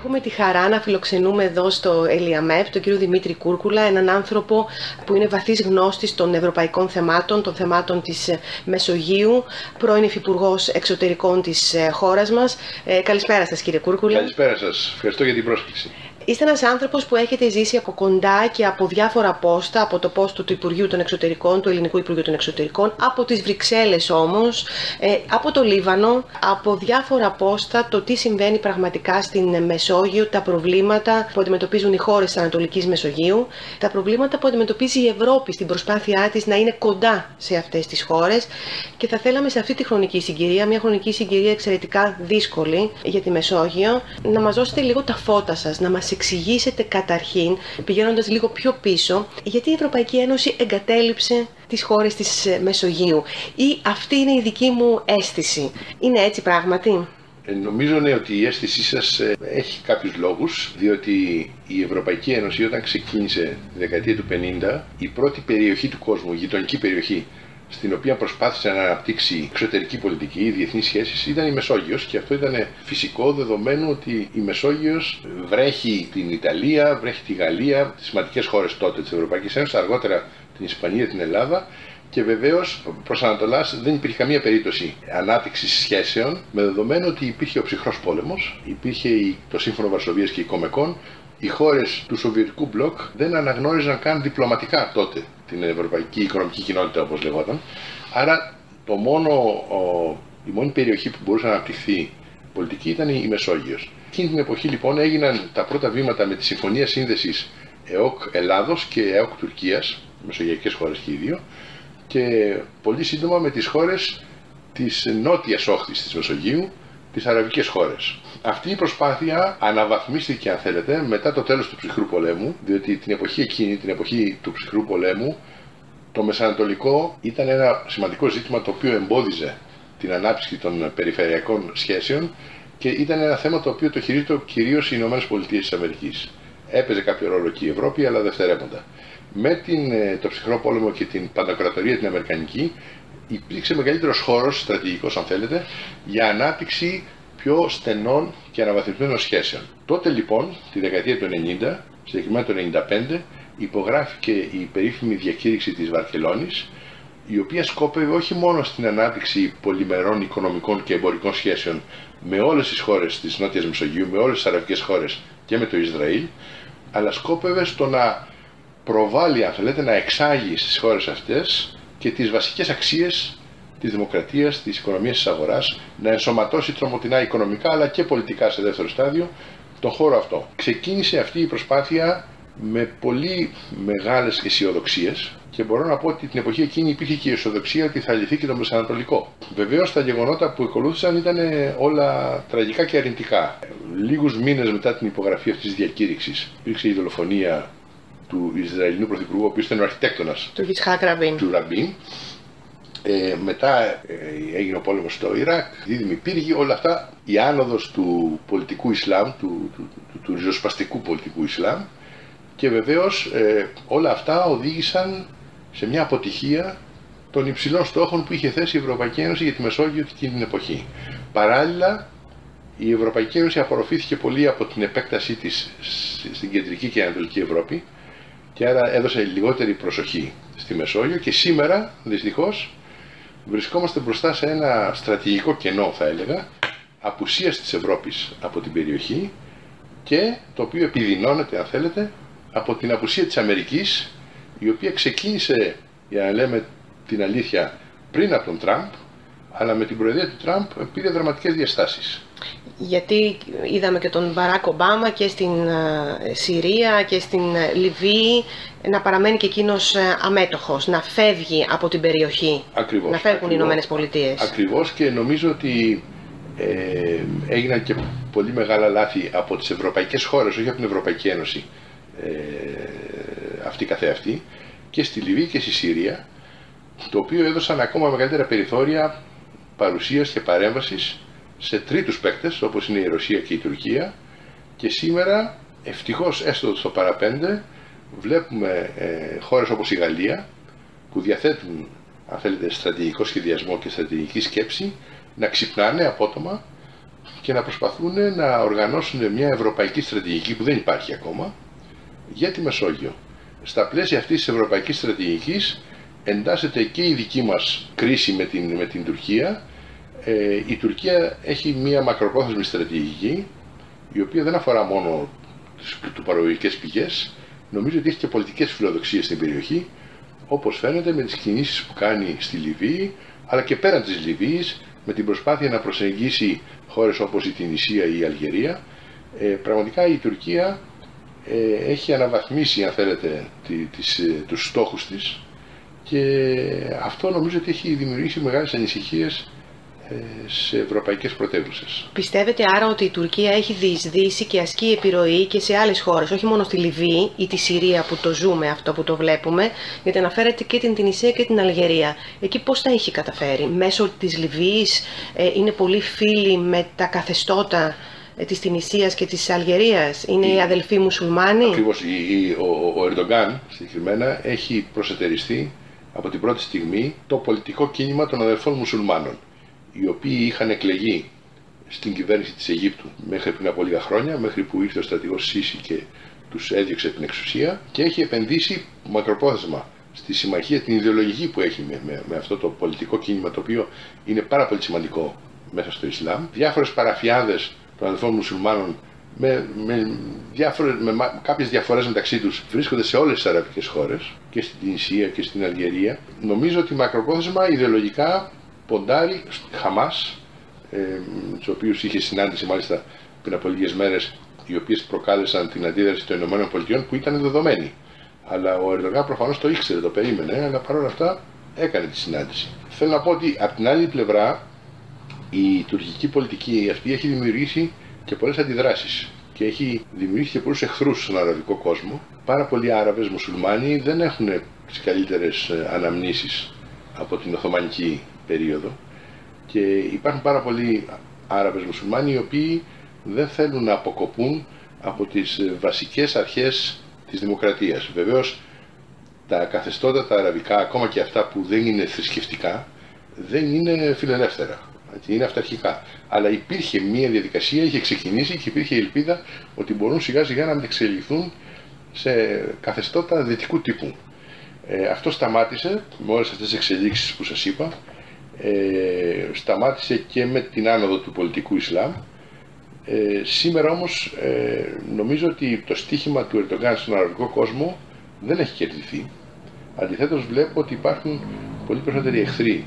Έχουμε τη χαρά να φιλοξενούμε εδώ στο ΕΛΙΑΜΕΠ τον κύριο Δημήτρη Κούρκουλα, έναν άνθρωπο που είναι βαθύς γνώστης των ευρωπαϊκών θεμάτων, των θεμάτων της Μεσογείου, πρώην Υφυπουργός Εξωτερικών της χώρας μας. Ε, καλησπέρα σας κύριε Κούρκουλα. Καλησπέρα σας. Ευχαριστώ για την πρόσκληση. Είστε ένας άνθρωπος που έχετε ζήσει από κοντά και από διάφορα πόστα, από το πόστο του Υπουργείου των Εξωτερικών, του Ελληνικού Υπουργείου των Εξωτερικών, από τις Βρυξέλλες όμως, ε, από το Λίβανο, από διάφορα πόστα, το τι συμβαίνει πραγματικά στην Μεσόγειο, τα προβλήματα που αντιμετωπίζουν οι χώρες της Ανατολικής Μεσογείου, τα προβλήματα που αντιμετωπίζει η Ευρώπη στην προσπάθειά της να είναι κοντά σε αυτές τις χώρες. Και θα θέλαμε σε αυτή τη χρονική συγκυρία, μια χρονική συγκυρία εξαιρετικά δύσκολη για τη Μεσόγειο, να μας δώσετε λίγο τα φώτα σας, να μας εξηγήσετε καταρχήν, πηγαίνοντας λίγο πιο πίσω, γιατί η Ευρωπαϊκή Ένωση εγκατέλειψε τις χώρες της ε, Μεσογείου. Ή αυτή είναι η δική μου αίσθηση. Είναι έτσι πράγματι; Ε, νομίζω ναι, ότι η αίσθησή σας ε, έχει κάποιους λόγους, διότι η Ευρωπαϊκή Ένωση όταν ξεκίνησε τη δεκαετία του 50, η πρώτη περιοχή του κόσμου, η γειτονική περιοχή στην οποία προσπάθησε να αναπτύξει εξωτερική πολιτική, διεθνείς σχέσεις, ήταν η Μεσόγειος και αυτό ήταν φυσικό δεδομένου ότι η Μεσόγειος βρέχει την Ιταλία, βρέχει τη Γαλλία, τις σημαντικές χώρες τότε της Ευρωπαϊκής Ένωσης, αργότερα την Ισπανία, την Ελλάδα και βεβαίως προς Ανατολάς δεν υπήρχε καμία περίπτωση ανάπτυξης σχέσεων με δεδομένο ότι υπήρχε ο ψυχρός πόλεμος, υπήρχε το Σύμφωνο Βαρσοβίας και η Κομεκόν, οι χώρες του Σοβιετικού μπλοκ δεν αναγνώριζαν καν διπλωματικά τότε την Ευρωπαϊκή Οικονομική Κοινότητα, όπως λεγόταν. Άρα το μόνο, ο, η μόνη περιοχή που μπορούσε να αναπτυχθεί πολιτική ήταν η Μεσόγειος. Εκείνη την εποχή λοιπόν έγιναν τα πρώτα βήματα με τη Συμφωνία Σύνδεσης ΕΟΚ Ελλάδος και ΕΟΚ Τουρκίας, μεσογειακές χώρες και οι δύο, και πολύ σύντομα με τις χώρες της νότιας όχθης της Μεσογείου, τις αραβικές χώρες. Αυτή η προσπάθεια αναβαθμίστηκε, αν θέλετε, μετά το τέλος του ψυχρού πολέμου, διότι την εποχή εκείνη, την εποχή του ψυχρού πολέμου, το Μεσανατολικό ήταν ένα σημαντικό ζήτημα το οποίο εμπόδιζε την ανάπτυξη των περιφερειακών σχέσεων και ήταν ένα θέμα το οποίο το χειρίζεται κυρίως οι Ηνωμένες Πολιτείες της Αμερικής. Έπαιζε κάποιο ρόλο και η Ευρώπη, αλλά δευτερεύοντα. Με την, ε, το ψυχρό πόλεμο και την παντοκρατορία την Αμερικανική, υπήρξε μεγαλύτερος χώρος, στρατηγικός αν θέλετε, για ανάπτυξη πιο στενών και αναβαθμισμένων σχέσεων. Τότε λοιπόν, τη δεκαετία του 90, συγκεκριμένα το 95, υπογράφηκε η περίφημη διακήρυξη της Βαρκελόνης, η οποία σκόπευε όχι μόνο στην ανάπτυξη πολυμερών οικονομικών και εμπορικών σχέσεων με όλες τις χώρες της Νότιας Μεσογείου, με όλες τις αραβικές χώρες και με το Ισραήλ, αλλά σκόπευε στο να προβάλλει, αν θέλετε, να εξάγει στις χώρες αυτές και τις βασικές αξίες της δημοκρατίας, της οικονομίας της αγοράς, να ενσωματώσει τρομοτινά οικονομικά αλλά και πολιτικά σε δεύτερο στάδιο τον χώρο αυτό. Ξεκίνησε αυτή η προσπάθεια με πολύ μεγάλες αισιοδοξίες και μπορώ να πω ότι την εποχή εκείνη υπήρχε και η αισιοδοξία ότι θα λυθεί και το Μεσανατολικό. Βεβαίως τα γεγονότα που ακολούθησαν ήταν όλα τραγικά και αρνητικά. Λίγους μήνες μετά την υπογραφή αυτής της διακήρυξης υπήρξε η δολοφονία του Ισραηλινού Πρωθυπουργού, ο οποίος ήταν ο αρχιτέκτονας του Γιτσχάκ Ραμπίν. Του Ραμπίν. Ε, μετά ε, έγινε ο πόλεμος στο Ιράκ, Δίδυμοι Πύργοι, όλα αυτά, η άνοδος του πολιτικού Ισλάμ, του, του, του, του ριζοσπαστικού πολιτικού Ισλάμ και βεβαίως ε, όλα αυτά οδήγησαν σε μια αποτυχία των υψηλών στόχων που είχε θέσει η Ευρωπαϊκή Ένωση για τη Μεσόγειο εκείνη την εποχή. Παράλληλα, η Ευρωπαϊκή Ένωση απορροφήθηκε πολύ από την επέκτασή της στην κεντρική και ανατολική Ευρώπη και άρα έδωσε λιγότερη προσοχή στη Μεσόγειο και σήμερα δυστυχώς βρισκόμαστε μπροστά σε ένα στρατηγικό κενό θα έλεγα απουσίας της Ευρώπης από την περιοχή και το οποίο επιδεινώνεται αν θέλετε από την απουσία της Αμερικής η οποία ξεκίνησε για να λέμε την αλήθεια πριν από τον Τραμπ αλλά με την προεδρία του Τραμπ πήρε δραματικές διαστάσεις γιατί είδαμε και τον Μπαράκ Ομπάμα και στην ε, Συρία και στην ε, Λιβύη να παραμένει και εκείνος ε, αμέτωχος, να φεύγει από την περιοχή, ακριβώς, να φεύγουν οι Ηνωμένες Πολιτείες. Ακριβώς και νομίζω ότι ε, έγιναν και πολύ μεγάλα λάθη από τις ευρωπαϊκές χώρες, όχι από την Ευρωπαϊκή Ένωση ε, αυτή καθεαυτή, και στη Λιβύη και στη Συρία, το οποίο έδωσαν ακόμα μεγαλύτερα περιθώρια παρουσίας και παρέμβασης σε τρίτους παίκτες όπως είναι η Ρωσία και η Τουρκία και σήμερα ευτυχώς έστω στο παραπέντε βλέπουμε ε, χώρες όπως η Γαλλία που διαθέτουν αν θέλετε στρατηγικό σχεδιασμό και στρατηγική σκέψη να ξυπνάνε απότομα και να προσπαθούν να οργανώσουν μια ευρωπαϊκή στρατηγική που δεν υπάρχει ακόμα για τη Μεσόγειο. Στα πλαίσια αυτής της ευρωπαϊκής στρατηγικής εντάσσεται και η δική μας κρίση με την, με την Τουρκία. Ε, η Τουρκία έχει μια μακροπρόθεσμη στρατηγική η οποία δεν αφορά μόνο τις του παραγωγικές πηγές, νομίζω ότι έχει και πολιτικές φιλοδοξίες στην περιοχή, όπως φαίνεται με τις κινήσεις που κάνει στη Λιβύη, αλλά και πέραν της Λιβύης, με την προσπάθεια να προσεγγίσει χώρες όπως η Τινησία ή η Αλγερία. Ε, πραγματικά η Τουρκία ε, έχει αναβαθμίσει, αν θέλετε, τη, τις, ε, τους στόχους της και αυτό νομίζω ότι έχει δημιουργήσει μεγάλες ανησυχίες ε, σε ευρωπαϊκές πρωτεύουσες. Πιστεύετε άρα ότι η Τουρκία έχει διεισδύσει και ασκεί επιρροή και σε άλλες χώρες, όχι μόνο στη Λιβύη ή τη Συρία που το ζούμε αυτό που το βλέπουμε, γιατί αναφέρεται και την Τινησία και την Αλγερία. Εκεί πώς τα έχει καταφέρει, μέσω της Λιβύης ε, είναι πολύ φίλοι με τα καθεστώτα ε, της Τινησίας και της Αλγερίας, είναι οι αδελφοί μουσουλμάνοι; Ακριβώς, ο, ο Ερντογκάν συγκεκριμένα έχει προσετεριστεί από την πρώτη στιγμή το πολιτικό κίνημα των αδελφών μουσουλμάνων οι οποίοι είχαν εκλεγεί στην κυβέρνηση της Αιγύπτου μέχρι πριν από λίγα χρόνια, μέχρι που ήρθε ο στρατηγός Σίση και τους έδιωξε την εξουσία και έχει επενδύσει μακροπρόθεσμα στη συμμαχία την ιδεολογική που έχει με, με, αυτό το πολιτικό κίνημα το οποίο είναι πάρα πολύ σημαντικό μέσα στο Ισλάμ. Διάφορες παραφιάδες των αδελφών μουσουλμάνων με, με, διάφορες, με κάποιες διαφορές μεταξύ τους βρίσκονται σε όλες τις αραβικές χώρες και στην Τινησία και στην Αλγερία. Νομίζω ότι μακροπρόθεσμα ιδεολογικά ποντάρει Χαμάς, ε, τους οποίους είχε συνάντηση μάλιστα πριν από λίγες μέρες, οι οποίες προκάλεσαν την αντίδραση των ΗΠΑ που ήταν δεδομένη. Αλλά ο Ερντογάν προφανώς το ήξερε, το περίμενε, αλλά παρόλα αυτά έκανε τη συνάντηση. Θέλω να πω ότι από την άλλη πλευρά η τουρκική πολιτική αυτή έχει δημιουργήσει και πολλές αντιδράσεις και έχει δημιουργήσει και πολλούς εχθρούς στον αραβικό κόσμο. Πάρα πολλοί Άραβες μουσουλμάνοι δεν έχουν τις καλύτερες ε, αναμνήσεις από την Οθωμανική περίοδο και υπάρχουν πάρα πολλοί Άραβες μουσουλμάνοι οι οποίοι δεν θέλουν να αποκοπούν από τις βασικές αρχές της δημοκρατίας. Βεβαίως τα καθεστώτα τα αραβικά, ακόμα και αυτά που δεν είναι θρησκευτικά, δεν είναι φιλελεύθερα. Είναι αυταρχικά. Αλλά υπήρχε μια διαδικασία, είχε ξεκινήσει και υπήρχε ελπίδα ότι μπορούν σιγά σιγά να εξελιχθούν σε καθεστώτα δυτικού τύπου. Ε, αυτό σταμάτησε με όλες αυτές τις εξελίξεις που σας είπα ε, σταμάτησε και με την άνοδο του πολιτικού Ισλάμ. Ε, σήμερα όμως ε, νομίζω ότι το στίχημα του Ερντογκάν στον αραβικό κόσμο δεν έχει κερδιθεί. Αντιθέτως βλέπω ότι υπάρχουν πολύ περισσότεροι εχθροί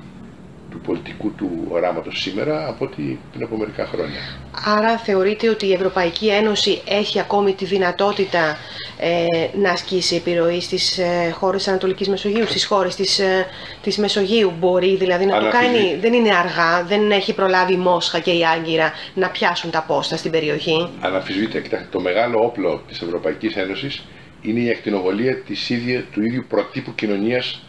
του πολιτικού του οράματος σήμερα από ό,τι πριν από μερικά χρόνια. Άρα θεωρείτε ότι η Ευρωπαϊκή Ένωση έχει ακόμη τη δυνατότητα ε, να ασκήσει επιρροή στις ε, χώρες Ανατολικής Μεσογείου, στις χώρες της, ε, της Μεσογείου; Μπορεί δηλαδή να το κάνει, δεν είναι αργά, δεν έχει προλάβει η Μόσχα και η Άγκυρα να πιάσουν τα πόστα στην περιοχή; Αναφυσβείτε, κοιτάξτε, το μεγάλο όπλο της Ευρωπαϊκής Ένωσης είναι η ακτινοβολία της ίδια, του ίδιου προτύπου κοινωνίας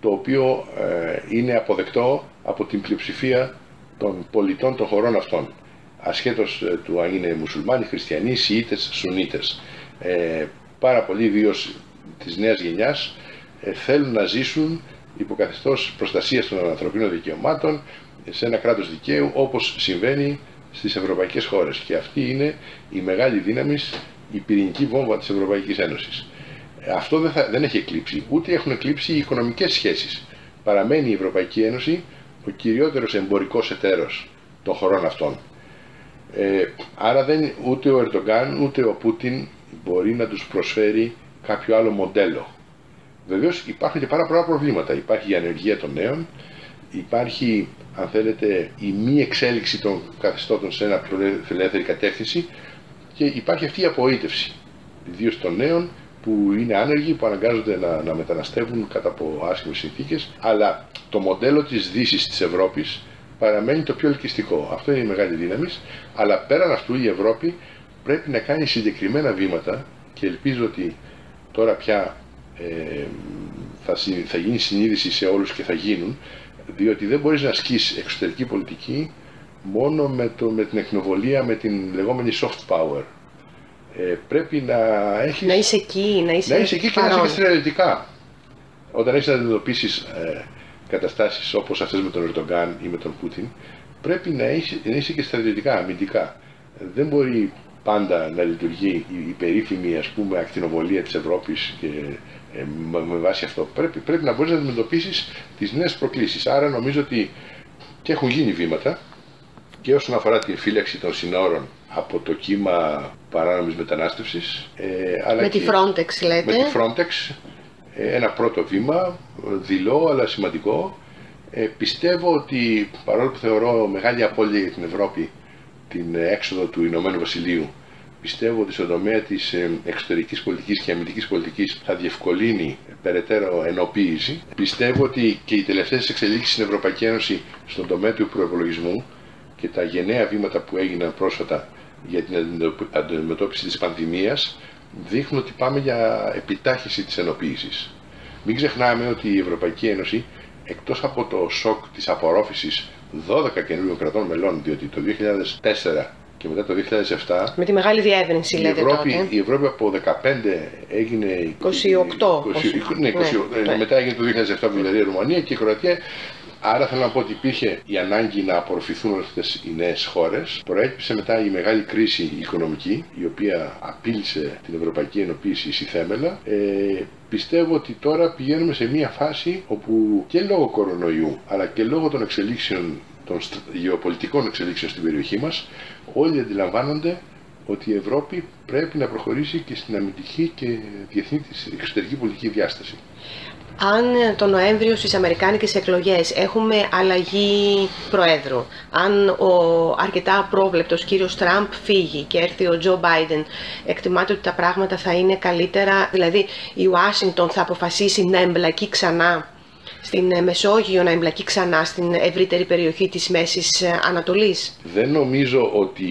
το οποίο ε, είναι αποδεκτό από την πλειοψηφία των πολιτών των χωρών αυτών. Ασχέτως ε, του αν είναι μουσουλμάνοι, χριστιανοί, σιήτες, σουνίτες. Ε, πάρα πολλοί ιδίως της νέας γενιάς ε, θέλουν να ζήσουν υποκαθιστώς προστασίας των ανθρωπίνων δικαιωμάτων σε ένα κράτος δικαίου όπως συμβαίνει στις ευρωπαϊκές χώρες. Και αυτή είναι η μεγάλη δύναμη, η πυρηνική βόμβα της Ευρωπαϊκής Ένωσης. Ε, αυτό δεν, θα, δεν έχει εκλείψει, ούτε έχουν εκλείψει οι οικονομικές σχέσεις. Παραμένει η Ευρωπαϊκή Ένωση ο κυριότερος εμπορικός εταίρος των χωρών αυτών. Ε, άρα δεν, ούτε ο Ερντογκάν ούτε ο Πούτιν μπορεί να τους προσφέρει κάποιο άλλο μοντέλο. Βεβαίως υπάρχουν και πάρα πολλά προβλήματα. Υπάρχει η ανεργία των νέων, υπάρχει, αν θέλετε, η μη εξέλιξη των καθεστώτων σε ένα φιλελεύθερη κατεύθυνση και υπάρχει αυτή η απογοήτευση, ιδίως των νέων που είναι άνεργοι, που αναγκάζονται να, να μεταναστεύουν κατά από άσχημες συνθήκες. Αλλά το μοντέλο της Δύσης της Ευρώπης παραμένει το πιο ελκυστικό. Αυτό είναι η μεγάλη δύναμη. Αλλά πέραν αυτού η Ευρώπη πρέπει να κάνει συγκεκριμένα βήματα και ελπίζω ότι τώρα πια ε, θα, θα γίνει συνείδηση σε όλους και θα γίνουν διότι δεν μπορείς να ασκείς εξωτερική πολιτική μόνο με, το, με την εκνοβολία, με την λεγόμενη soft power. Ε, πρέπει να έχεις... Να είσαι εκεί, να είσαι Να είσαι εκεί και να είσαι και στρατιωτικά. Όταν έχεις να αντιμετωπίσεις ε, καταστάσεις όπως αυτές με τον Ερντογκάν ή με τον Πούτιν, πρέπει να είσαι, να είσαι και στρατιωτικά, αμυντικά. Δεν μπορεί πάντα να λειτουργεί η περίφημη ας πούμε ακτινοβολία της Ευρώπης και ε, με βάση αυτό. Πρέπει, πρέπει να μπορείς να αντιμετωπίσεις τις νέες προκλήσεις. Άρα νομίζω ότι και έχουν γίνει βήματα και όσον αφορά την φύλαξη των συνόρων από το κύμα παράνομης μετανάστευσης. Ε, αλλά με τη Frontex λέτε. Με τη Frontex, ε, ένα πρώτο βήμα, δειλό αλλά σημαντικό. Ε, πιστεύω ότι παρόλο που θεωρώ μεγάλη απώλεια για την Ευρώπη την έξοδο του Ηνωμένου Βασιλείου πιστεύω ότι στον τομέα της ε, εξωτερικής πολιτικής και αμυντικής πολιτικής θα διευκολύνει περαιτέρω ενοποίηση. Πιστεύω ότι και οι τελευταίες εξελίξεις στην Ευρωπαϊκή Ένωση στον τομέα του προπολογισμού και τα γενναία βήματα που έγιναν πρόσφατα για την αντιμετώπιση της πανδημίας δείχνουν ότι πάμε για επιτάχυση της ενοποίησης. Μην ξεχνάμε ότι η Ευρωπαϊκή Ένωση εκτός από το σοκ της απορρόφησης 12 καινούριων κρατών μελών, διότι το 2004 και μετά το 2007. Με τη μεγάλη διεύρυνση, η λέτε Ευρώπη, τότε. Η Ευρώπη από 15 έγινε 28. 20, 20, ναι, 20, ναι, ναι. Μετά έγινε το 2007 Βουλγαρία, Ρουμανία και η Κροατία. Άρα θέλω να πω ότι υπήρχε η ανάγκη να απορροφηθούν αυτές οι νέες χώρες. Προέκυψε μετά η μεγάλη κρίση οικονομική, η οποία απείλησε την ευρωπαϊκή ενοποίηση στη θέμελα. Ε, πιστεύω ότι τώρα πηγαίνουμε σε μια φάση όπου και λόγω κορονοϊού, αλλά και λόγω των εξελίξεων των γεωπολιτικών εξελίξεων στην περιοχή μας, όλοι αντιλαμβάνονται ότι η Ευρώπη πρέπει να προχωρήσει και στην αμυντική και διεθνή της εξωτερική πολιτική διάσταση. Αν το Νοέμβριο στις Αμερικάνικες εκλογές έχουμε αλλαγή Προέδρου, αν ο αρκετά απρόβλεπτος κύριος Τραμπ φύγει και έρθει ο Τζο Μπάιντεν, εκτιμάται ότι τα πράγματα θα είναι καλύτερα, δηλαδή η Ουάσιγκτον θα αποφασίσει να εμπλακεί ξανά στην ε, Μεσόγειο να εμπλακεί ξανά στην ευρύτερη περιοχή της Μέσης ε, Ανατολής; Δεν νομίζω ότι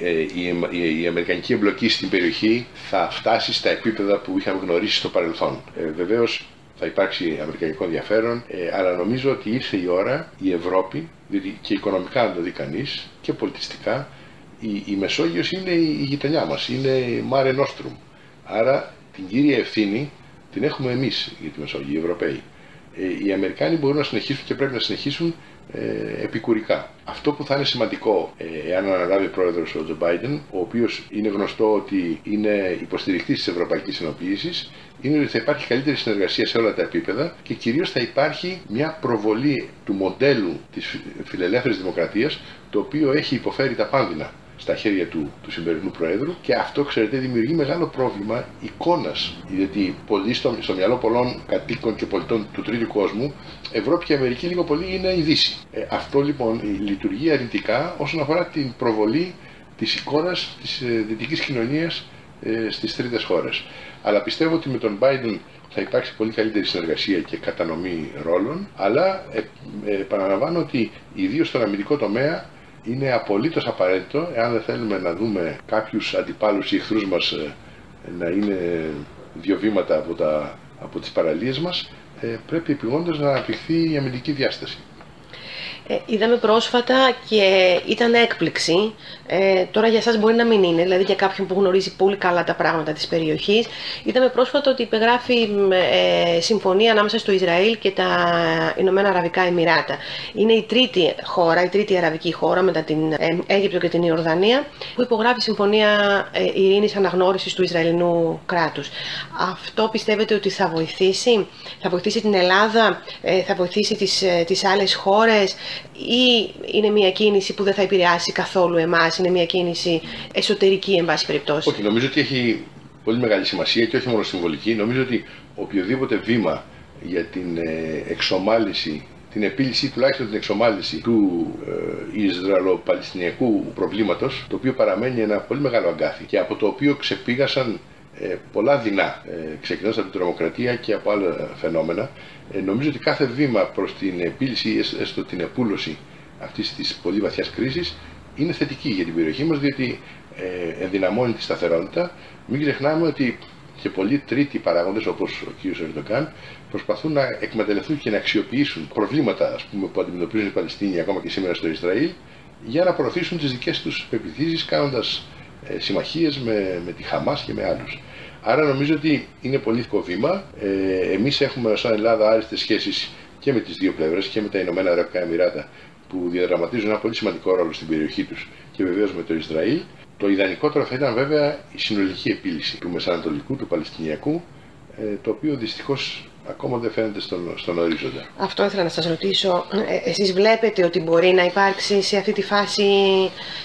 ε, η, η, Αμερικανική εμπλοκή στην περιοχή θα φτάσει στα επίπεδα που είχαμε γνωρίσει στο παρελθόν. Ε, βεβαίως θα υπάρξει αμερικανικό ενδιαφέρον, αλλά νομίζω ότι ήρθε η ώρα η Ευρώπη, διότι και οικονομικά να το δει κανείς και πολιτιστικά, η, η Μεσόγειος είναι η, η γειτονιά μας, είναι η Mare Nostrum. Άρα την κύρια ευθύνη την έχουμε εμείς για τη Μεσόγειο, οι Ευρωπαίοι. Ε, οι Αμερικάνοι μπορούν να συνεχίσουν και πρέπει να συνεχίσουν ε, επικουρικά. Αυτό που θα είναι σημαντικό, ε, εάν αναλάβει ο πρόεδρος ο Τζο Μπάιντεν, ο οποίος είναι γνωστό ότι είναι υποστηρικτή της Ευρωπαϊκής Ενοποίηση, είναι ότι θα υπάρχει καλύτερη συνεργασία σε όλα τα επίπεδα και κυρίως θα υπάρχει μια προβολή του μοντέλου της φιλελεύθερης δημοκρατίας, το οποίο έχει υποφέρει τα πάνδυνα στα χέρια του, του σημερινού Προέδρου και αυτό, ξέρετε, δημιουργεί μεγάλο πρόβλημα εικόνας. Γιατί πολλοί στο, στο μυαλό πολλών κατοίκων και πολιτών του τρίτου κόσμου, Ευρώπη και Αμερική λίγο πολύ είναι η Δύση. Ε, αυτό λοιπόν λειτουργεί αρνητικά όσον αφορά την προβολή της εικόνας της ε, δυτικής κοινωνίας ε, στις τρίτες χώρες. Αλλά πιστεύω ότι με τον Biden θα υπάρξει πολύ καλύτερη συνεργασία και κατανομή ρόλων, αλλά ε, ε, επαναλαμβάνω ότι ιδίως στον αμυντικό τομέα είναι απολύτως απαραίτητο, εάν δεν θέλουμε να δούμε κάποιους αντιπάλους ή εχθρούς μας ε, να είναι δύο βήματα από, τα, από τις παραλίες μας, ε, πρέπει επιγόντως να αναπτυχθεί η αμυντική διάσταση. Ε, είδαμε πρόσφατα και ήταν έκπληξη. Ε, τώρα για σας μπορεί να μην είναι, δηλαδή για κάποιον που γνωρίζει πολύ καλά τα πράγματα της περιοχής. Είδαμε πρόσφατα ότι υπεγράφει ε, συμφωνία ανάμεσα στο Ισραήλ και τα Ηνωμένα Αραβικά Εμμυράτα. Είναι η τρίτη χώρα, η τρίτη αραβική χώρα μετά την ε, Αίγυπτο και την Ιορδανία που υπογράφει συμφωνία ε, ειρήνης αναγνώρισης του Ισραηλινού κράτους. Αυτό πιστεύετε ότι θα βοηθήσει, θα βοηθήσει την Ελλάδα, ε, θα βοηθήσει τις, ε, τις άλλες χώρες ή είναι μια κίνηση που δεν θα επηρεάσει καθόλου εμάς, είναι μια κίνηση εσωτερική εν πάση περιπτώσει; Όχι, νομίζω ότι έχει πολύ μεγάλη σημασία και όχι μόνο συμβολική. Νομίζω ότι οποιοδήποτε βήμα για την ε, εξομάλυση την επίλυση, τουλάχιστον την εξομάλυση του ε, Ισραηλο-Παλαιστινιακού προβλήματος, το οποίο παραμένει ένα πολύ μεγάλο αγκάθι και από το οποίο ξεπήγασαν ε, πολλά δεινά, ε, ξεκινώντας από την τρομοκρατία και από άλλα φαινόμενα. Ε, νομίζω ότι κάθε βήμα προς την επίλυση, έστω την επούλωση αυτής της πολύ βαθιάς κρίσης, είναι θετική για την περιοχή μας, διότι ε, ενδυναμώνει τη σταθερότητα. Μην ξεχνάμε ότι και πολλοί τρίτοι παράγοντες, όπως ο κ. Ερντογκάν, προσπαθούν να εκμεταλλευτούν και να αξιοποιήσουν προβλήματα ας πούμε, που αντιμετωπίζουν οι Παλαιστίνοι ακόμα και σήμερα στο Ισραήλ, για να προωθήσουν τις δικές τους πεπιθήσεις, κάνοντας ε, συμμαχίες με, με τη Χαμάς και με άλλους. Άρα νομίζω ότι είναι πολύ θετικό βήμα. Ε, εμείς έχουμε σαν Ελλάδα άριστες σχέσεις και με τις δύο πλευρές και με τα Ηνωμένα Αραβικά Εμμυράτα που διαδραματίζουν ένα πολύ σημαντικό ρόλο στην περιοχή τους και βεβαίως με το Ισραήλ. Το ιδανικότερο θα ήταν βέβαια η συνολική επίλυση του Μεσανατολικού, του Παλαιστινιακού, ε, το οποίο δυστυχώς ακόμα δεν φαίνεται στον, στον ορίζοντα. Αυτό ήθελα να σας ρωτήσω. Ε, εσείς βλέπετε ότι μπορεί να υπάρξει σε αυτή τη φάση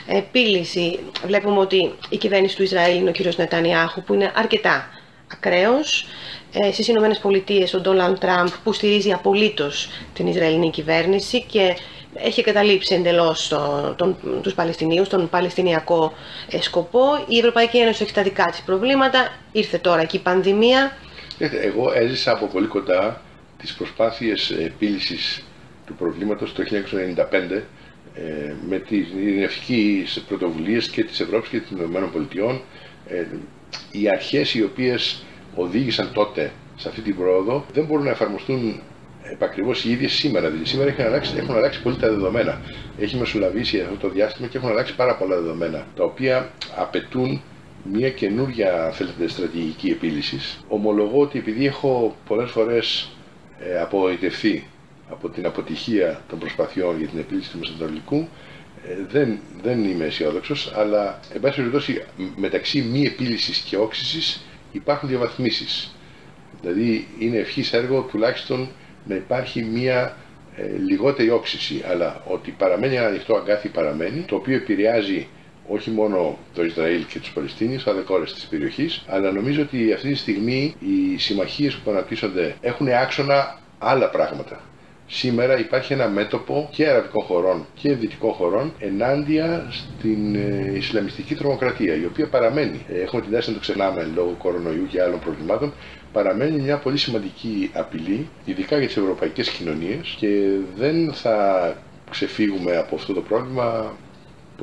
επίλυση. Βλέπουμε ότι η κυβέρνηση του Ισραήλ είναι ο κ. Νετανιάχου που είναι αρκετά ακραίος. Ε, στις Ηνωμένες Πολιτείες ο Ντόλαντ Τραμπ που στηρίζει απολύτως την Ισραηλινή κυβέρνηση και έχει καταλήψει εντελώς το, τον, τους Παλαιστινίους, τον Παλαιστινιακό ε, σκοπό. Η Ευρωπαϊκή Ένωση έχει τα δικά της προβλήματα. Ήρθε τώρα και η πανδημία. Εγώ έζησα από πολύ κοντά τις προσπάθειες επίλυσης του προβλήματος το 1995 ε, με τις ειρηνευτικές πρωτοβουλίες και της Ευρώπης και των ΗΠΑ. Ε, οι αρχές οι οποίες οδήγησαν τότε σε αυτή την πρόοδο δεν μπορούν να εφαρμοστούν επακριβώς οι ίδιες σήμερα. Δηλαδή σήμερα έχουν αλλάξει, έχουν αλλάξει πολύ τα δεδομένα. Έχει μεσολαβήσει αυτό το διάστημα και έχουν αλλάξει πάρα πολλά δεδομένα, τα οποία απαιτούν μια καινούρια θέλετε, στρατηγική επίλυσης. Ομολογώ ότι επειδή έχω πολλές φορές ε, απογοητευτεί από την αποτυχία των προσπαθειών για την επίλυση του Μεσανατολικού, ε, δεν, δεν είμαι αισιόδοξος, αλλά εν πάση περιπτώσει μεταξύ μη επίλυσης και όξυσης υπάρχουν διαβαθμίσεις. Δηλαδή είναι ευχής έργο τουλάχιστον να υπάρχει μια ε, λιγότερη όξυση, αλλά ότι παραμένει ένα ανοιχτό αγκάθι παραμένει, το οποίο επηρεάζει όχι μόνο το Ισραήλ και τους Παλαιστίνιους, αλλά και όλες τις περιοχή. Αλλά νομίζω ότι αυτή τη στιγμή οι συμμαχίες που αναπτύσσονται έχουν άξονα άλλα πράγματα. Σήμερα υπάρχει ένα μέτωπο και αραβικών χωρών και δυτικών χωρών ενάντια στην ε, Ισλαμιστική τρομοκρατία, η οποία παραμένει. Ε, έχουμε την τάση να το ξεχνάμε λόγω κορονοϊού και άλλων προβλημάτων. Παραμένει μια πολύ σημαντική απειλή, ειδικά για τις ευρωπαϊκές κοινωνίες και δεν θα ξεφύγουμε από αυτό το πρόβλημα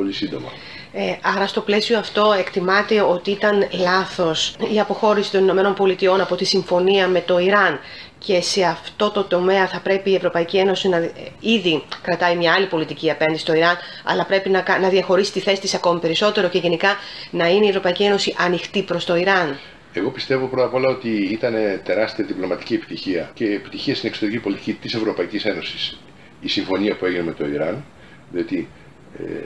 πολύ σύντομα. Ε, άρα στο πλαίσιο αυτό εκτιμάται ότι ήταν λάθος η αποχώρηση των Ηνωμένων Πολιτειών από τη συμφωνία με το Ιράν και σε αυτό το τομέα θα πρέπει η Ευρωπαϊκή Ένωση να ήδη κρατάει μια άλλη πολιτική απέναντι στο Ιράν, αλλά πρέπει να, να διαχωρίσει τη θέση της ακόμη περισσότερο και γενικά να είναι η Ευρωπαϊκή Ένωση ανοιχτή προς το Ιράν. Εγώ πιστεύω πρώτα απ' όλα ότι ήταν τεράστια διπλωματική επιτυχία και επιτυχία στην εξωτερική πολιτική της Ευρωπαϊκής Ένωσης η συμφωνία που έγινε με το Ιράν, διότι ε,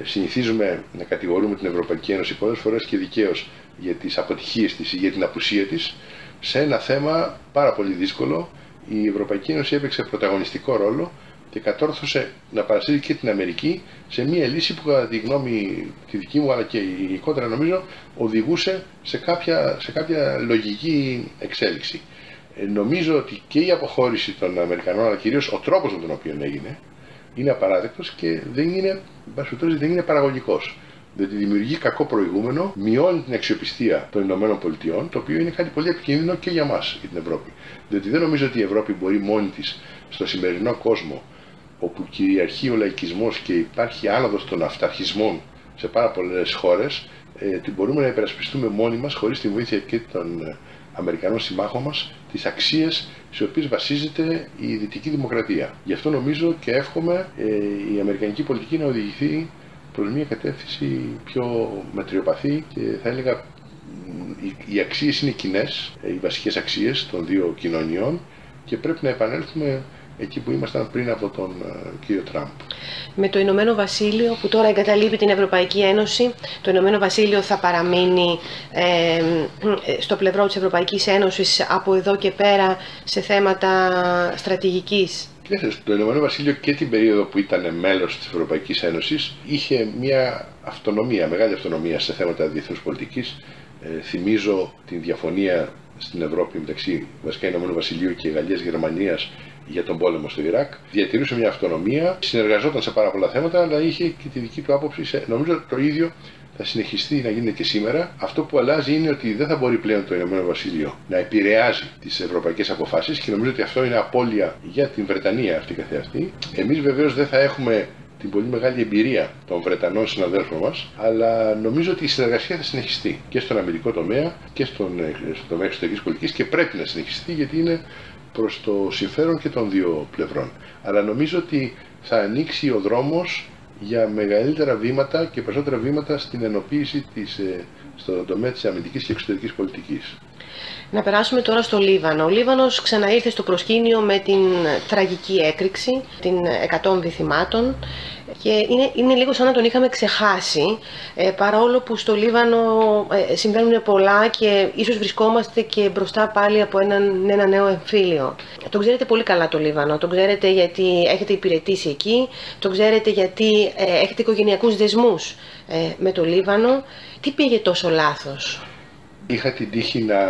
συνηθίζουμε να κατηγορούμε την Ευρωπαϊκή Ένωση πολλές φορές και δικαίως για τις αποτυχίες της ή για την απουσία της σε ένα θέμα πάρα πολύ δύσκολο η Ευρωπαϊκή Ένωση έπαιξε πρωταγωνιστικό ρόλο και κατόρθωσε να παρασύρει και την Αμερική σε μια λύση που κατά τη γνώμη τη δική μου αλλά και γενικότερα νομίζω οδηγούσε σε κάποια, σε κάποια λογική εξέλιξη. Ε, νομίζω ότι και η αποχώρηση των Αμερικανών αλλά κυρίως ο τρόπος με τον οποίο έγινε είναι απαράδεκτος και δεν είναι, δεν είναι παραγωγικός διότι δημιουργεί κακό προηγούμενο, μειώνει την αξιοπιστία των Ηνωμένων Πολιτειών, το οποίο είναι κάτι πολύ επικίνδυνο και για μας, για την Ευρώπη. Διότι δεν νομίζω ότι η Ευρώπη μπορεί μόνη της στο σημερινό κόσμο, όπου κυριαρχεί ο λαϊκισμός και υπάρχει άνοδος των αυταρχισμών σε πάρα πολλές χώρες, ε, ότι μπορούμε να υπερασπιστούμε μόνοι μας, χωρίς τη βοήθεια και των ε, Αμερικανών συμμάχων μας, τις αξίες στις οποίες βασίζεται η δυτική δημοκρατία. Γι' αυτό νομίζω και εύχομαι ε, η αμερικανική πολιτική να οδηγηθεί προς μια κατεύθυνση πιο μετριοπαθή και θα έλεγα οι αξίες είναι κοινές, οι βασικές αξίες των δύο κοινωνιών και πρέπει να επανέλθουμε εκεί που ήμασταν πριν από τον ε, κύριο Τραμπ. Με το Ηνωμένο Βασίλειο που τώρα εγκαταλείπει την Ευρωπαϊκή Ένωση, το Ηνωμένο Βασίλειο θα παραμείνει ε, στο πλευρό της Ευρωπαϊκής Ένωσης από εδώ και πέρα σε θέματα στρατηγικής Κοιτάξτε, το Ηνωμένο Βασίλειο και την περίοδο που ήταν μέλος της Ευρωπαϊκής Ένωσης είχε μια αυτονομία, μεγάλη αυτονομία σε θέματα διεθνούς πολιτικής. Ε, θυμίζω την διαφωνία στην Ευρώπη μεταξύ βασικά Ηνωμένου Βασιλείου και Γαλλία-Γερμανία για τον πόλεμο στο Ιράκ. Διατηρούσε μια αυτονομία, συνεργαζόταν σε πάρα πολλά θέματα, αλλά είχε και τη δική του άποψη. Σε, νομίζω το ίδιο θα συνεχιστεί να γίνεται και σήμερα. Αυτό που αλλάζει είναι ότι δεν θα μπορεί πλέον το Ηνωμένο Βασίλειο να επηρεάζει τις ευρωπαϊκές αποφάσεις και νομίζω ότι αυτό είναι απώλεια για την Βρετανία αυτή καθεαυτή. Εμείς βεβαίως δεν θα έχουμε την πολύ μεγάλη εμπειρία των Βρετανών συναδέλφων μας, αλλά νομίζω ότι η συνεργασία θα συνεχιστεί και στον αμυντικό τομέα και στον, στον τομέα εξωτερικής πολιτικής και πρέπει να συνεχιστεί γιατί είναι προς το συμφέρον και των δύο πλευρών. Αλλά νομίζω ότι θα ανοίξει ο δρόμος για μεγαλύτερα βήματα και περισσότερα βήματα στην ενοποίηση της, ε, στον τομέα της αμυντικής και εξωτερικής πολιτικής. Να περάσουμε τώρα στο Λίβανο. Ο Λίβανος ξαναήρθε στο προσκήνιο με την τραγική έκρηξη, την 100 θυμάτων. Και είναι, είναι λίγο σαν να τον είχαμε ξεχάσει ε, παρόλο που στο Λίβανο ε, συμβαίνουν πολλά και ίσως βρισκόμαστε και μπροστά πάλι από έναν, ένα νέο εμφύλιο. Το ξέρετε πολύ καλά το Λίβανο, το ξέρετε γιατί έχετε υπηρετήσει εκεί, το ξέρετε γιατί ε, έχετε οικογενειακούς δεσμούς ε, με το Λίβανο. Τι πήγε τόσο λάθος; Είχα την τύχη να,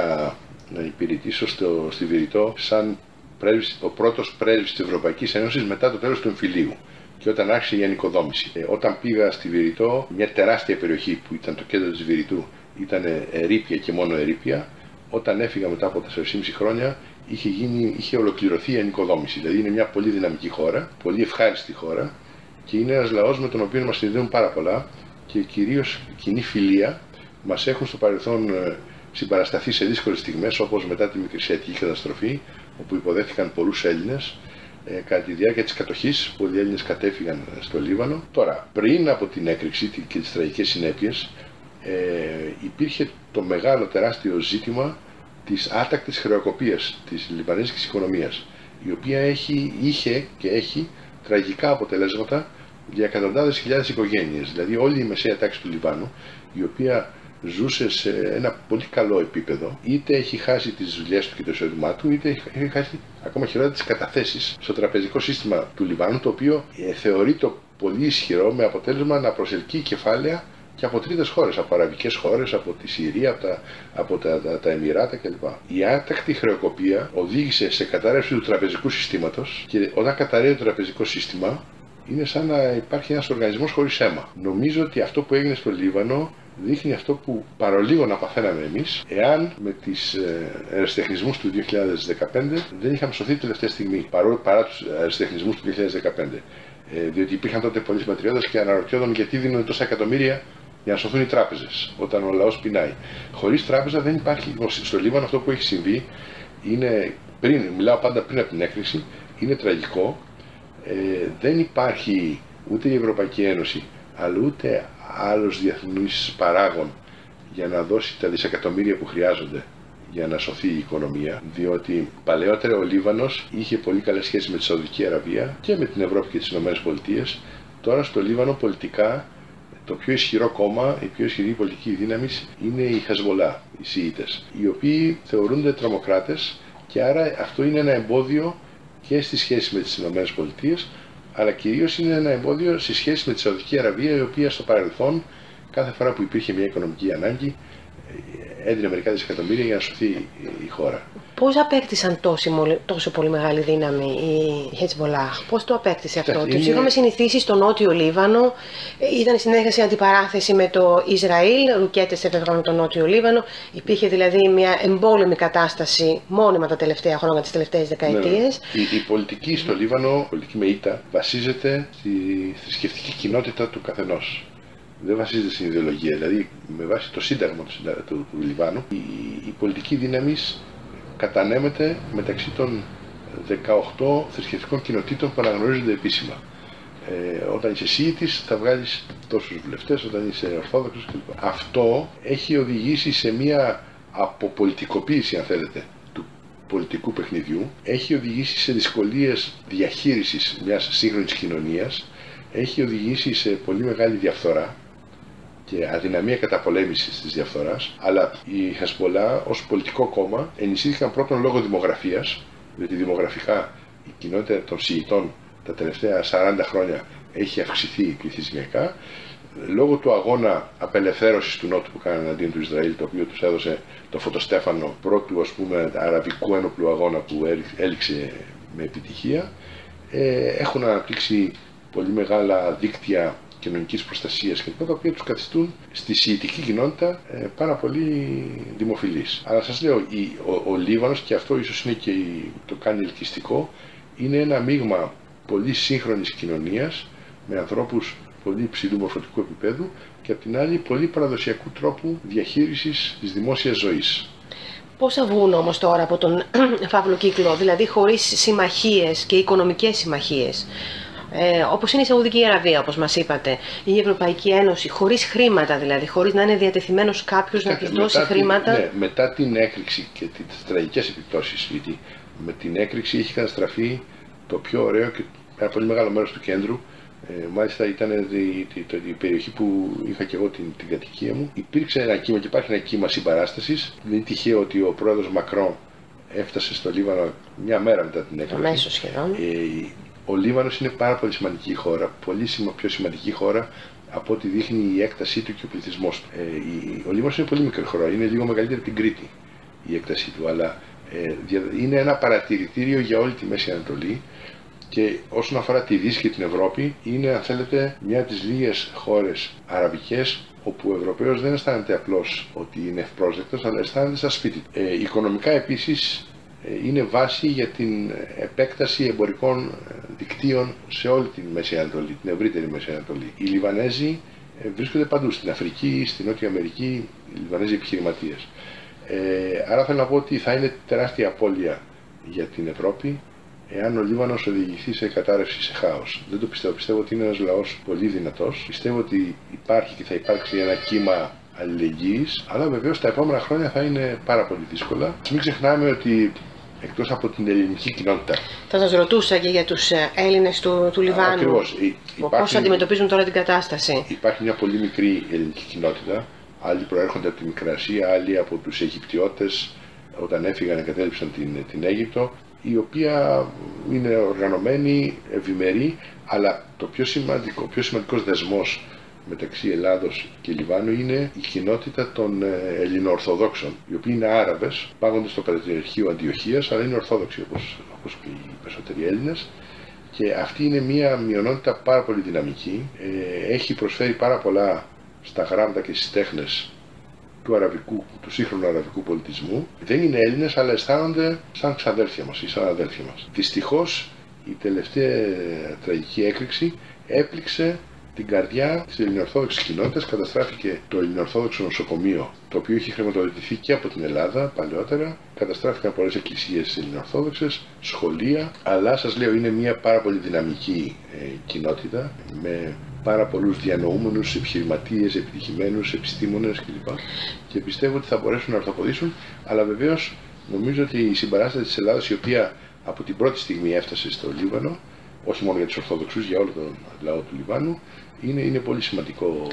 να υπηρετήσω στο, στη Βηρητό σαν πρέσβης, ο πρώτος πρέσβης της Ευρωπαϊκής Ένωσης μετά το τέλος του εμφυλίου και όταν άρχισε η ανοικοδόμηση. Ε, όταν πήγα στη Βηρητό, μια τεράστια περιοχή που ήταν το κέντρο της Βηρητού, ήταν ερήπια και μόνο ερήπια, όταν έφυγα μετά από 4,5 χρόνια είχε, γίνει, είχε ολοκληρωθεί η ανοικοδόμηση. Δηλαδή είναι μια πολύ δυναμική χώρα, πολύ ευχάριστη χώρα και είναι ένας λαός με τον οποίο μας συνδέουν πάρα πολλά και κυρίως κοινή φιλία μας έχουν στο παρελθόν ε, συμπαρασταθεί σε δύσκολες στιγμές όπως μετά τη Μικρησιατική καταστροφή όπου υποδέχθηκαν πολλούς Έλληνες ε, κατά τη διάρκεια της κατοχής πολλοί Έλληνες κατέφυγαν στο Λίβανο. Τώρα, πριν από την έκρηξη και τις τραγικές συνέπειες ε, υπήρχε το μεγάλο τεράστιο ζήτημα της άτακτης χρεοκοπίας της λιβανέζικης οικονομίας η οποία έχει, είχε και έχει τραγικά αποτελέσματα για εκατοντάδες χιλιάδες οικογένειες. Δηλαδή όλη η μεσαία τάξη του Λιβάνου η οποία ζούσε σε ένα πολύ καλό επίπεδο, είτε έχει χάσει τις δουλειές του και το εισόδημά του, είτε έχει χάσει ακόμα χειρότερα τις καταθέσεις στο τραπεζικό σύστημα του Λιβάνου, το οποίο ε, θεωρείται πολύ ισχυρό με αποτέλεσμα να προσελκύει κεφάλαια και από τρίτες χώρες, από αραβικές χώρες, από τη Συρία, από τα, από τα, τα, τα Εμμυράτα κλπ. Η άτακτη χρεοκοπία οδήγησε σε κατάρρευση του τραπεζικού συστήματος και όταν καταραίει το τραπεζικό σύστημα, είναι σαν να υπάρχει ένας οργανισμός χωρίς αίμα. Νομίζω ότι αυτό που έγινε στο Λίβανο δείχνει αυτό που παρολίγο να παθαίναμε εμείς εάν με τις αεραστεχνισμούς του 2015 δεν είχαμε σωθεί τελευταία στιγμή παρά, παρά τους αεραστεχνισμούς του 2015 ε, διότι υπήρχαν τότε πολλοί συμπατριώτες και αναρωτιόταν γιατί δίνουν τόσα εκατομμύρια για να σωθούν οι τράπεζες όταν ο λαός πεινάει. Χωρίς τράπεζα δεν υπάρχει. Στο Λίβανο αυτό που έχει συμβεί είναι πριν, μιλάω πάντα πριν από την έκρηξη, είναι τραγικό. Ε, δεν υπάρχει ούτε η Ευρωπαϊκή Ένωση αλλά ούτε άλλος διεθνής παράγων για να δώσει τα δισεκατομμύρια που χρειάζονται για να σωθεί η οικονομία, διότι παλαιότερα ο Λίβανος είχε πολύ καλές σχέσεις με τη Σαουδική Αραβία και με την Ευρώπη και τις Ηνωμένες Πολιτείες. Τώρα στο Λίβανο πολιτικά το πιο ισχυρό κόμμα, η πιο ισχυρή πολιτική δύναμη είναι οι Χεσμολά, οι Σιήτες, οι οποίοι θεωρούνται τρομοκράτες και άρα αυτό είναι ένα εμπόδιο και στη σχέση με τις Ηνωμένες Πολιτείες αλλά κυρίως είναι ένα εμπόδιο σε σχέση με τη Σαουδική Αραβία, η οποία στο παρελθόν, κάθε φορά που υπήρχε μια οικονομική ανάγκη, έδινε μερικά δισεκατομμύρια για να σωθεί η χώρα. Πώς απέκτησαν τόσο, τόσο πολύ μεγάλη δύναμη η Χετσμπολάχ, πώς το απέκτησε αυτό; Είναι... Τους είχαμε συνηθίσει στο νότιο Λίβανο, ήταν συνέχεια σε αντιπαράθεση με το Ισραήλ, ρουκέτες έφευγαν τον νότιο Λίβανο. Υπήρχε δηλαδή μια εμπόλεμη κατάσταση μόνιμα τα τελευταία χρόνια, τις τελευταίες δεκαετίε. Ναι, η, η, πολιτική στο Λίβανο, η πολιτική με ήττα, βασίζεται στη θρησκευτική κοινότητα του καθενός δεν βασίζεται στην ιδεολογία. Δηλαδή, με βάση το σύνταγμα του, του, του Λιβάνου, η, η πολιτική δύναμη κατανέμεται μεταξύ των 18 θρησκευτικών κοινοτήτων που αναγνωρίζονται επίσημα. Ε, όταν είσαι Σίητης θα βγάλεις τόσους βουλευτές, όταν είσαι Ορθόδοξος κλπ. Αυτό έχει οδηγήσει σε μια αποπολιτικοποίηση, αν θέλετε, του πολιτικού παιχνιδιού, έχει οδηγήσει σε δυσκολίες διαχείρισης μιας σύγχρονης κοινωνίας, έχει οδηγήσει σε πολύ μεγάλη διαφθορά, και αδυναμία καταπολέμησης της διαφθοράς, αλλά η Χεσμολά ως πολιτικό κόμμα ενισχύθηκαν πρώτον λόγω δημογραφίας, διότι δημογραφικά η κοινότητα των Σιητών τα τελευταία 40 χρόνια έχει αυξηθεί πληθυσμιακά, λόγω του αγώνα απελευθέρωσης του Νότου που κάνανε αντίον του Ισραήλ, το οποίο τους έδωσε το φωτοστέφανο πρώτου ας πούμε αραβικού ένοπλου αγώνα που έληξε με επιτυχία, ε, έχουν αναπτύξει πολύ μεγάλα δίκτυα κοινωνικής προστασίας κλπ. τα οποία τους καθιστούν στη σιητική κοινότητα ε, πάρα πολύ δημοφιλείς. Αλλά σας λέω, η, ο, ο Λίβανος, και αυτό ίσως είναι και το κάνει ελκυστικό, είναι ένα μείγμα πολύ σύγχρονης κοινωνίας με ανθρώπους πολύ υψηλού μορφωτικού επίπεδου και απ' την άλλη πολύ παραδοσιακού τρόπου διαχείρισης της δημόσιας ζωής. Πώ θα βγουν όμως τώρα από τον φαύλο κύκλο, δηλαδή χωρίς συμμαχίες και οικονομικές συμμαχίες ε, όπως είναι η Σαουδική Αραβία, όπως μας είπατε, η Ευρωπαϊκή Ένωση, χωρίς χρήματα δηλαδή, χωρίς να είναι διατεθειμένος κάποιος να τους δώσει χρήματα. ναι, μετά την έκρηξη και τις τραγικές επιπτώσεις, γιατί με την έκρηξη έχει καταστραφεί το πιο ωραίο και ένα πολύ μεγάλο μέρος του κέντρου, Ε, μάλιστα ήταν η, η, η, περιοχή που είχα και εγώ την, την κατοικία μου. Υπήρξε ένα κύμα και υπάρχει ένα κύμα συμπαράστασης. Δεν είναι τυχαίο ότι ο πρόεδρος Μακρόν έφτασε στο Λίβανο μια μέρα μετά την έκδοση. Αμέσως σχεδόν. Ε, ο Λίβανο είναι πάρα πολύ σημαντική χώρα. Πολύ πιο σημαντική χώρα από ό,τι δείχνει η έκτασή του και ο πληθυσμός του. Ε, ο Λίβανο είναι πολύ μικρή χώρα. Είναι λίγο μεγαλύτερη από την Κρήτη η έκτασή του. Αλλά ε, είναι ένα παρατηρητήριο για όλη τη Μέση Ανατολή και όσον αφορά τη Δύση και την Ευρώπη είναι αν θέλετε μια από τις λίγες χώρες αραβικές όπου ο Ευρωπαίος δεν αισθάνεται απλώς ότι είναι ευπρόσδεκτος αλλά αισθάνεται σαν σπίτι. Ε, οικονομικά επίσης ε, είναι βάση για την επέκταση εμπορικών δικτύων σε όλη την Μέση Ανατολή, την ευρύτερη Μέση Ανατολή. Οι Λιβανέζοι ε, βρίσκονται παντού, στην Αφρική, στην Νότια Αμερική, οι Λιβανέζοι επιχειρηματίες. Ε, άρα θέλω να πω ότι θα είναι τεράστια απώλεια για την Ευρώπη εάν ο Λίβανος οδηγηθεί σε κατάρρευση, σε χάος. Δεν το πιστεύω. Πιστεύω ότι είναι ένας λαός πολύ δυνατός. Πιστεύω ότι υπάρχει και θα υπάρξει ένα κύμα αλληλεγγύης, αλλά βεβαίως τα επόμενα χρόνια θα είναι πάρα πολύ δύσκολα. Μην ξεχνάμε ότι εκτός από την ελληνική κοινότητα. Θα σας ρωτούσα και για τους ε, Έλληνες του, του Λιβάνου. Ακριβώς. Πώς αντιμετωπίζουν τώρα την κατάσταση; Υπάρχει μια πολύ μικρή ελληνική κοινότητα άλλοι προέρχονται από τη Μικρασία, άλλοι από τους Αιγυπτιώτες όταν έφυγαν και κατέληψαν την, την Αίγυπτο, η οποία είναι οργανωμένη, ευημερή, αλλά το πιο σημαντικό, ο πιο σημαντικός δεσμός μεταξύ Ελλάδος και Λιβάνου είναι η κοινότητα των ε, Ελληνοορθοδόξων, οι οποίοι είναι Άραβες, πάγονται στο Πατριαρχείο Αντιοχίας, αλλά είναι Ορθόδοξοι όπως, όπως και οι περισσότεροι Έλληνες. Και αυτή είναι μια μειονότητα πάρα πολύ δυναμική, ε, έχει προσφέρει πάρα πολλά στα γράμματα και στις τέχνες του, αραβικού, του σύγχρονου αραβικού πολιτισμού δεν είναι Έλληνες αλλά αισθάνονται σαν ξαδέλφια μας ή σαν αδέλφια μας. Δυστυχώς η τελευταία τραγική έκρηξη έπληξε την καρδιά της ελληνοορθόδοξης κοινότητας, καταστράφηκε το ελληνοορθόδοξο νοσοκομείο, το οποίο είχε χρηματοδοτηθεί και από την Ελλάδα παλαιότερα. Καταστράφηκαν πολλές εκκλησίες ελληνοορθόδοξε, σχολεία, αλλά σας λέω είναι μια πάρα πολύ δυναμική ε, κοινότητα με πάρα πολλούς διανοούμενους, επιχειρηματίες, επιτυχημένους, επιστήμονες κλπ. Και πιστεύω ότι θα μπορέσουν να ορθοποδήσουν, αλλά βεβαίως νομίζω ότι η συμπαράσταση της Ελλάδας, η οποία από την πρώτη στιγμή έφτασε στο Λίβανο, όχι μόνο για τους Ορθόδοξους, για όλο τον λαό του Λιβάνου, είναι, είναι πολύ σημαντικό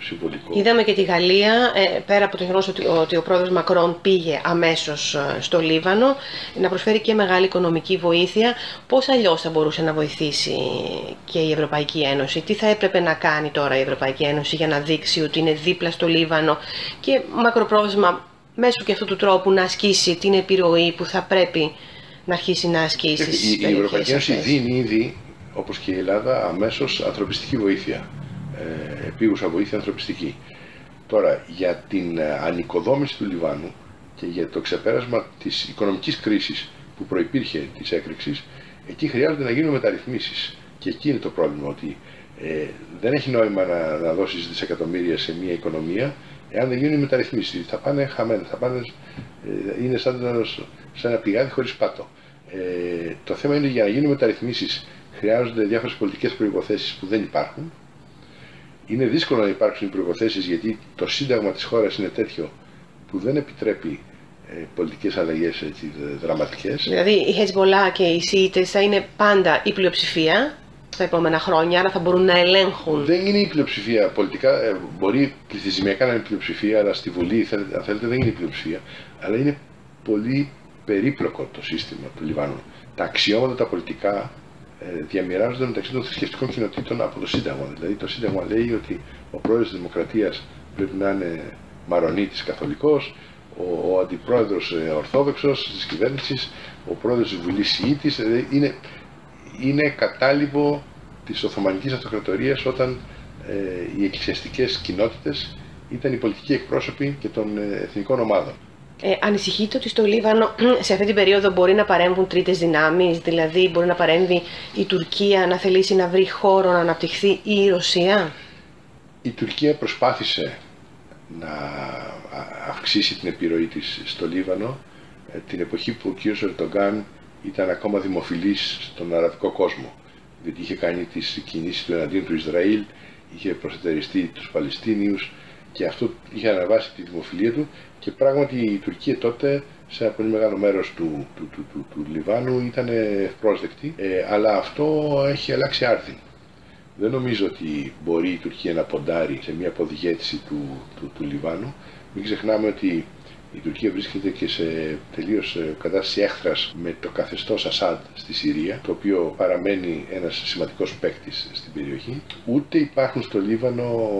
συμβολικό. Είδαμε και τη Γαλλία, ε, πέρα από το γεγονός ότι, ότι ο πρόεδρος Μακρόν πήγε αμέσως ε, στο Λίβανο, να προσφέρει και μεγάλη οικονομική βοήθεια. Πώς αλλιώς θα μπορούσε να βοηθήσει και η Ευρωπαϊκή Ένωση, τι θα έπρεπε να κάνει τώρα η Ευρωπαϊκή Ένωση για να δείξει ότι είναι δίπλα στο Λίβανο; Και μακροπρόθεσμα μέσω και αυτού του τρόπου να ασκήσει την επιρροή που θα πρέπει να αρχίσει να ασκήσει. Η, η Ευρωπαϊκή Ένωση δίνει ήδη όπως και η Ελλάδα, αμέσως ανθρωπιστική βοήθεια, ε, επίγουσα βοήθεια ανθρωπιστική. Τώρα, για την ε, ανοικοδόμηση του Λιβάνου και για το ξεπέρασμα της οικονομικής κρίσης που προϋπήρχε της έκρηξης, εκεί χρειάζονται να γίνουν μεταρρυθμίσεις. Και εκεί είναι το πρόβλημα, ότι ε, δεν έχει νόημα να, να δώσεις δισεκατομμύρια σε μια οικονομία εάν δεν γίνουν οι μεταρρυθμίσεις. Θα πάνε χαμένα, θα πάνε, ε, είναι σαν, σαν ένα πηγάδι χωρίς πάτο. Ε, το θέμα είναι για να γίνουν μεταρρυθμίσεις χρειάζονται διάφορες πολιτικές προποθέσει που δεν υπάρχουν. Είναι δύσκολο να υπάρξουν προποθέσει γιατί το σύνταγμα της χώρας είναι τέτοιο που δεν επιτρέπει ε, πολιτικές αλλαγές έτσι, δραματικές. Δηλαδή η Hezbollah και οι ΣΥΙΤΕΣ θα είναι πάντα η πλειοψηφία στα επόμενα χρόνια, άρα θα μπορούν να ελέγχουν. Δεν είναι η πλειοψηφία πολιτικά, ε, μπορεί πληθυσμιακά να είναι η πλειοψηφία, αλλά στη Βουλή, αν θέλετε, δεν είναι η πλειοψηφία. Αλλά είναι πολύ περίπλοκο το σύστημα του Λιβάνου. Τα αξιώματα τα πολιτικά ε, διαμοιράζονται μεταξύ των θρησκευτικών κοινοτήτων από το Σύνταγμα. Δηλαδή το Σύνταγμα λέει ότι ο πρόεδρος της Δημοκρατίας πρέπει να είναι Μαρονίτης Καθολικός, ο, ο αντιπρόεδρος ε, Ορθόδοξος της κυβέρνησης, ο πρόεδρος της Βουλής Σιήτης, δηλαδή είναι, είναι κατάλοιπο της Οθωμανικής Αυτοκρατορίας όταν ε, οι εκκλησιαστικές κοινότητες ήταν οι πολιτικοί εκπρόσωποι και των ε, εθνικών ομάδων. Ε, ανησυχείτε ότι στο Λίβανο σε αυτή την περίοδο μπορεί να παρέμβουν τρίτες δυνάμεις, δηλαδή μπορεί να παρέμβει η Τουρκία να θελήσει να βρει χώρο να αναπτυχθεί ή η Ρωσία; Η Τουρκία προσπάθησε να αυξήσει την επιρροή της στο Λίβανο ε, την εποχή που ο κ. Ερντογκάν ήταν ακόμα δημοφιλής στον αραβικό κόσμο. Διότι είχε κάνει τις κινήσεις του εναντίον του Ισραήλ, είχε προσετεριστεί τους Παλαιστίνιους και αυτό είχε αναβάσει τη δημοφιλία του και πράγματι η Τουρκία τότε σε ένα πολύ μεγάλο μέρος του, του, του, του, του Λιβάνου ήταν ευπρόσδεκτη, ε, αλλά αυτό έχει αλλάξει άρθιν. Δεν νομίζω ότι μπορεί η Τουρκία να ποντάρει σε μια αποδιέτηση του, του, του Λιβάνου. Μην ξεχνάμε ότι η Τουρκία βρίσκεται και σε τελείως ε, κατάσταση έχθρας με το καθεστώς Ασάντ στη Συρία, το οποίο παραμένει ένας σημαντικός παίκτης στην περιοχή. Ούτε υπάρχουν στο Λίβανο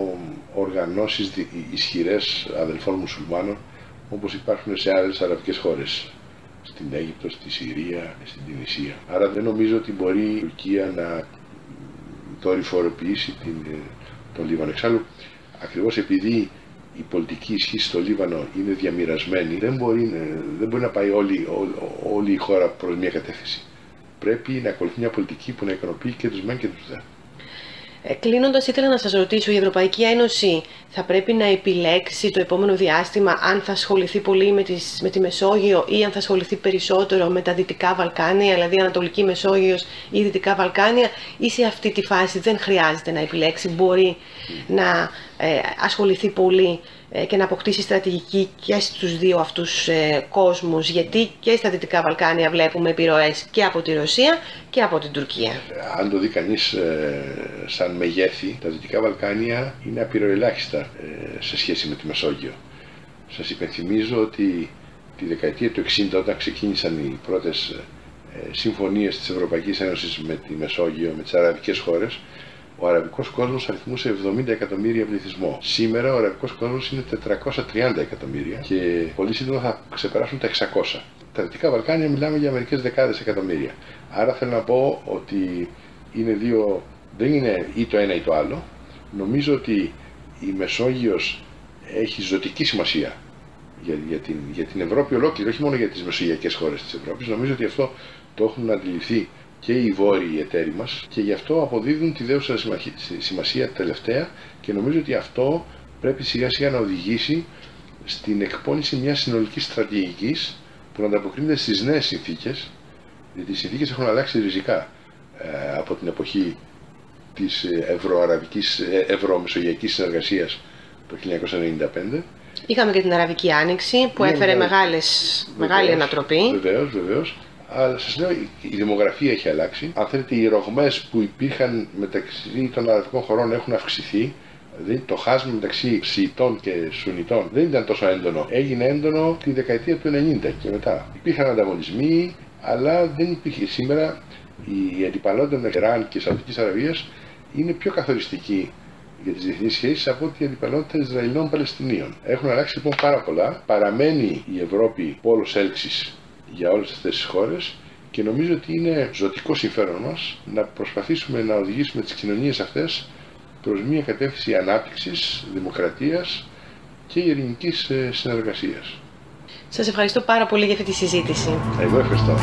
οργανώσεις ισχυρές αδελφών μουσουλμάνων όπως υπάρχουν σε άλλες αραβικές χώρες. Στην Αίγυπτο, στη Συρία, στην Τινησία. Άρα δεν νομίζω ότι μπορεί η Τουρκία να δορυφοροποιήσει την, ε, τον Λίβανο. Εξάλλου, ακριβώς επειδή η πολιτική ισχύ στο Λίβανο είναι διαμοιρασμένη, δεν μπορεί, ε, δεν μπορεί να πάει όλη, όλη η χώρα προς μια κατεύθυνση. Πρέπει να ακολουθεί μια πολιτική που να ικανοποιεί και τους μεν και τους δε. Ε, Κλείνοντας, ήθελα να σας ρωτήσω, η Ευρωπαϊκή Ένωση θα πρέπει να επιλέξει το επόμενο διάστημα αν θα ασχοληθεί πολύ με, τις, με τη Μεσόγειο ή αν θα ασχοληθεί περισσότερο με τα Δυτικά Βαλκάνια, δηλαδή Ανατολική Μεσόγειος ή Δυτικά Βαλκάνια, ή σε αυτή τη φάση δεν χρειάζεται να επιλέξει, μπορεί να ε, ασχοληθεί πολύ ε, και να αποκτήσει στρατηγική και στους δύο αυτούς ε, κόσμους γιατί και στα Δυτικά Βαλκάνια βλέπουμε επιρροές και από τη Ρωσία και από την Τουρκία. Αν το δει κανείς σαν μεγέθη, τα Δυτικά Βαλκάνια είναι απειροελάχιστα σε σχέση με τη Μεσόγειο. Σας υπενθυμίζω ότι τη δεκαετία του 60 όταν ξεκίνησαν οι πρώτες συμφωνίες της Ευρωπαϊκής Ένωσης με τη Μεσόγειο, με τις αραβικές χώρες, ο αραβικός κόσμος αριθμούσε 70 εκατομμύρια πληθυσμό. Σήμερα ο αραβικός κόσμος είναι 430 εκατομμύρια και πολύ σύντομα θα ξεπεράσουν τα 600. Τα Δυτικά Βαλκάνια μιλάμε για μερικές δεκάδες εκατομμύρια. Άρα θέλω να πω ότι είναι δύο, δεν είναι ή το ένα ή το άλλο. Νομίζω ότι η Μεσόγειος έχει ζωτική σημασία για, για, την, για την Ευρώπη ολόκληρη, όχι μόνο για τις μεσογειακές χώρες της Ευρώπης. Νομίζω ότι αυτό το έχουν αντιληφθεί και οι βόρειοι εταίροι μας και γι' αυτό αποδίδουν τη δέουσα σημασία τελευταία και νομίζω ότι αυτό πρέπει σιγά σιγά να οδηγήσει στην εκπόνηση μιας συνολικής στρατηγικής που να ανταποκρίνεται στις νέες συνθήκες γιατί οι συνθήκες έχουν αλλάξει ριζικά ε, από την εποχή της ευρωαραβικής, ε, ευρωμεσογειακής συνεργασίας το 1995 Είχαμε και την Αραβική Άνοιξη που ναι, έφερε ναι. μεγάλες, μεγάλη ανατροπή. Βεβαίως, βεβαίως. Αλλά σας λέω, η δημογραφία έχει αλλάξει. Αν θέλετε, οι ρογμές που υπήρχαν μεταξύ των αραβικών χωρών έχουν αυξηθεί. Δηλαδή το χάσμα μεταξύ Σιητών και Σουνιτών δεν ήταν τόσο έντονο. Έγινε έντονο τη δεκαετία του 90 και μετά. Υπήρχαν ανταγωνισμοί, αλλά δεν υπήρχε σήμερα η αντιπαλότητα μεταξύ Ιράν και Σαουδικής Αραβίας είναι πιο καθοριστική για τις διεθνείς σχέσεις από ότι η αντιπαλότητα Ισραηλών-Παλαιστινίων. Έχουν αλλάξει λοιπόν πάρα πολλά. Παραμένει η Ευρώπη πόλος έλξης για όλες αυτές τις χώρες και νομίζω ότι είναι ζωτικό συμφέρον μας να προσπαθήσουμε να οδηγήσουμε τις κοινωνίες αυτές προς μια κατεύθυνση ανάπτυξης, δημοκρατίας και ειρηνικής ε, συνεργασίας. Σας ευχαριστώ πάρα πολύ για αυτή τη συζήτηση. Εγώ ευχαριστώ.